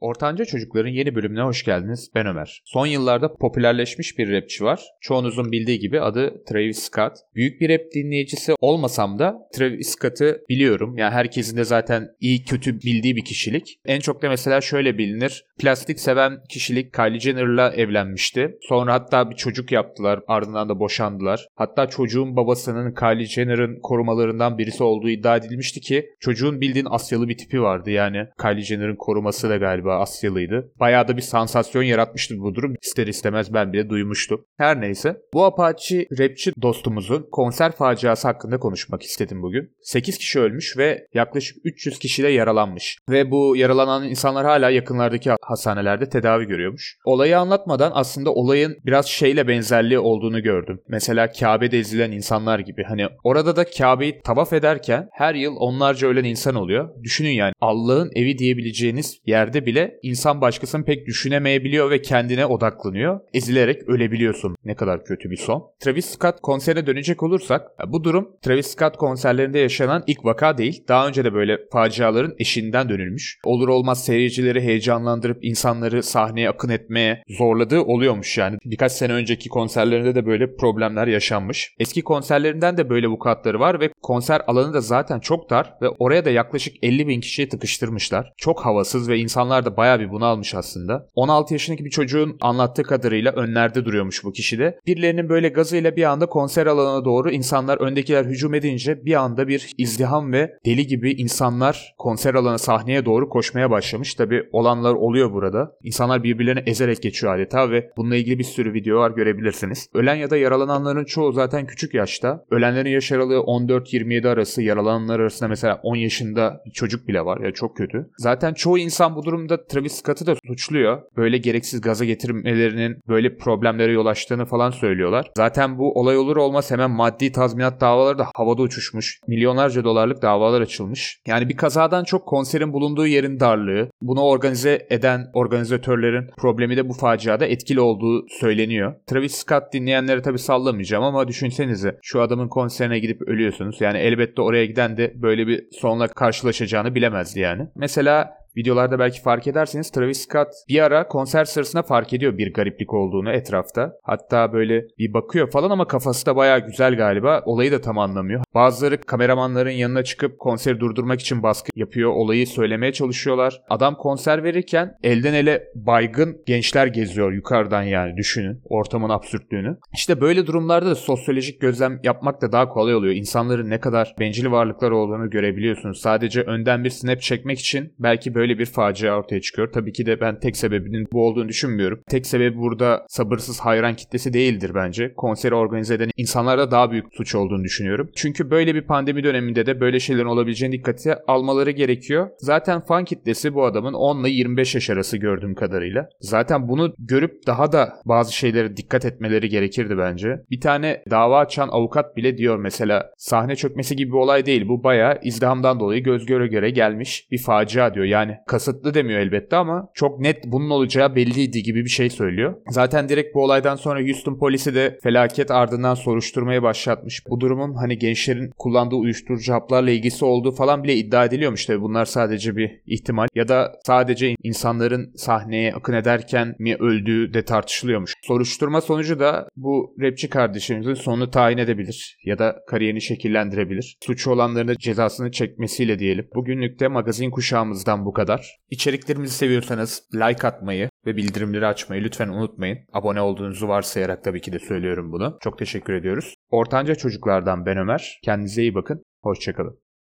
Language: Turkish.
Ortanca Çocukların yeni bölümüne hoş geldiniz. Ben Ömer. Son yıllarda popülerleşmiş bir rapçi var. Çoğunuzun bildiği gibi adı Travis Scott. Büyük bir rap dinleyicisi olmasam da Travis Scott'ı biliyorum. Yani herkesin de zaten iyi kötü bildiği bir kişilik. En çok da mesela şöyle bilinir. Plastik seven kişilik Kylie Jenner'la evlenmişti. Sonra hatta bir çocuk yaptılar. Ardından da boşandılar. Hatta çocuğun babasının Kylie Jenner'ın korumalarından birisi olduğu iddia edilmişti ki çocuğun bildiğin Asyalı bir tipi vardı. Yani Kylie Jenner'ın koruması da galiba galiba Asyalıydı. Bayağı da bir sansasyon yaratmıştı bu durum. İster istemez ben bile duymuştum. Her neyse. Bu Apache rapçi dostumuzun konser faciası hakkında konuşmak istedim bugün. 8 kişi ölmüş ve yaklaşık 300 kişi de yaralanmış. Ve bu yaralanan insanlar hala yakınlardaki hastanelerde tedavi görüyormuş. Olayı anlatmadan aslında olayın biraz şeyle benzerliği olduğunu gördüm. Mesela Kabe'de ezilen insanlar gibi. Hani orada da Kabe'yi tavaf ederken her yıl onlarca ölen insan oluyor. Düşünün yani Allah'ın evi diyebileceğiniz yerde bile bile insan başkasını pek düşünemeyebiliyor ve kendine odaklanıyor. Ezilerek ölebiliyorsun. Ne kadar kötü bir son. Travis Scott konserine dönecek olursak bu durum Travis Scott konserlerinde yaşanan ilk vaka değil. Daha önce de böyle faciaların eşinden dönülmüş. Olur olmaz seyircileri heyecanlandırıp insanları sahneye akın etmeye zorladığı oluyormuş yani. Birkaç sene önceki konserlerinde de böyle problemler yaşanmış. Eski konserlerinden de böyle vukuatları var ve konser alanı da zaten çok dar ve oraya da yaklaşık 50 bin kişiyi tıkıştırmışlar. Çok havasız ve insanlar da da bayağı bir bunalmış aslında. 16 yaşındaki bir çocuğun anlattığı kadarıyla önlerde duruyormuş bu kişi de. Birilerinin böyle gazıyla bir anda konser alanına doğru insanlar öndekiler hücum edince bir anda bir izdiham ve deli gibi insanlar konser alanı sahneye doğru koşmaya başlamış. Tabi olanlar oluyor burada. İnsanlar birbirlerini ezerek geçiyor adeta ve bununla ilgili bir sürü video var görebilirsiniz. Ölen ya da yaralananların çoğu zaten küçük yaşta. Ölenlerin yaş aralığı 14-27 arası, yaralananlar arasında mesela 10 yaşında bir çocuk bile var. Ya çok kötü. Zaten çoğu insan bu durumda Travis Scott'ı da suçluyor. Böyle gereksiz gaza getirmelerinin böyle problemlere yol açtığını falan söylüyorlar. Zaten bu olay olur olmaz hemen maddi tazminat davaları da havada uçuşmuş. Milyonlarca dolarlık davalar açılmış. Yani bir kazadan çok konserin bulunduğu yerin darlığı, bunu organize eden organizatörlerin problemi de bu faciada etkili olduğu söyleniyor. Travis Scott dinleyenleri tabi sallamayacağım ama düşünsenize şu adamın konserine gidip ölüyorsunuz. Yani elbette oraya giden de böyle bir sonla karşılaşacağını bilemezdi yani. Mesela Videolarda belki fark ederseniz Travis Scott bir ara konser sırasında fark ediyor bir gariplik olduğunu etrafta. Hatta böyle bir bakıyor falan ama kafası da baya güzel galiba. Olayı da tam anlamıyor. Bazıları kameramanların yanına çıkıp konseri durdurmak için baskı yapıyor. Olayı söylemeye çalışıyorlar. Adam konser verirken elden ele baygın gençler geziyor yukarıdan yani düşünün ortamın absürtlüğünü. İşte böyle durumlarda da sosyolojik gözlem yapmak da daha kolay oluyor. İnsanların ne kadar bencil varlıklar olduğunu görebiliyorsunuz. Sadece önden bir snap çekmek için belki böyle bir facia ortaya çıkıyor. Tabii ki de ben tek sebebinin bu olduğunu düşünmüyorum. Tek sebebi burada sabırsız hayran kitlesi değildir bence. Konseri organize eden insanlarda daha büyük suç olduğunu düşünüyorum. Çünkü böyle bir pandemi döneminde de böyle şeylerin olabileceğini dikkate almaları gerekiyor. Zaten fan kitlesi bu adamın 10 ile 25 yaş arası gördüğüm kadarıyla. Zaten bunu görüp daha da bazı şeylere dikkat etmeleri gerekirdi bence. Bir tane dava açan avukat bile diyor mesela sahne çökmesi gibi bir olay değil. Bu bayağı izdihamdan dolayı göz göre göre gelmiş bir facia diyor. Yani yani kasıtlı demiyor elbette ama çok net bunun olacağı belliydi gibi bir şey söylüyor. Zaten direkt bu olaydan sonra Houston polisi de felaket ardından soruşturmaya başlatmış. Bu durumun hani gençlerin kullandığı uyuşturucu haplarla ilgisi olduğu falan bile iddia ediliyormuş tabii bunlar sadece bir ihtimal ya da sadece insanların sahneye akın ederken mi öldüğü de tartışılıyormuş. Soruşturma sonucu da bu rapçi kardeşimizin sonunu tayin edebilir ya da kariyerini şekillendirebilir. Suçu olanların da cezasını çekmesiyle diyelim. Bugünlük de magazin kuşağımızdan bu kadar kadar. İçeriklerimizi seviyorsanız like atmayı ve bildirimleri açmayı lütfen unutmayın. Abone olduğunuzu varsayarak tabii ki de söylüyorum bunu. Çok teşekkür ediyoruz. Ortanca çocuklardan ben Ömer. Kendinize iyi bakın. Hoşçakalın.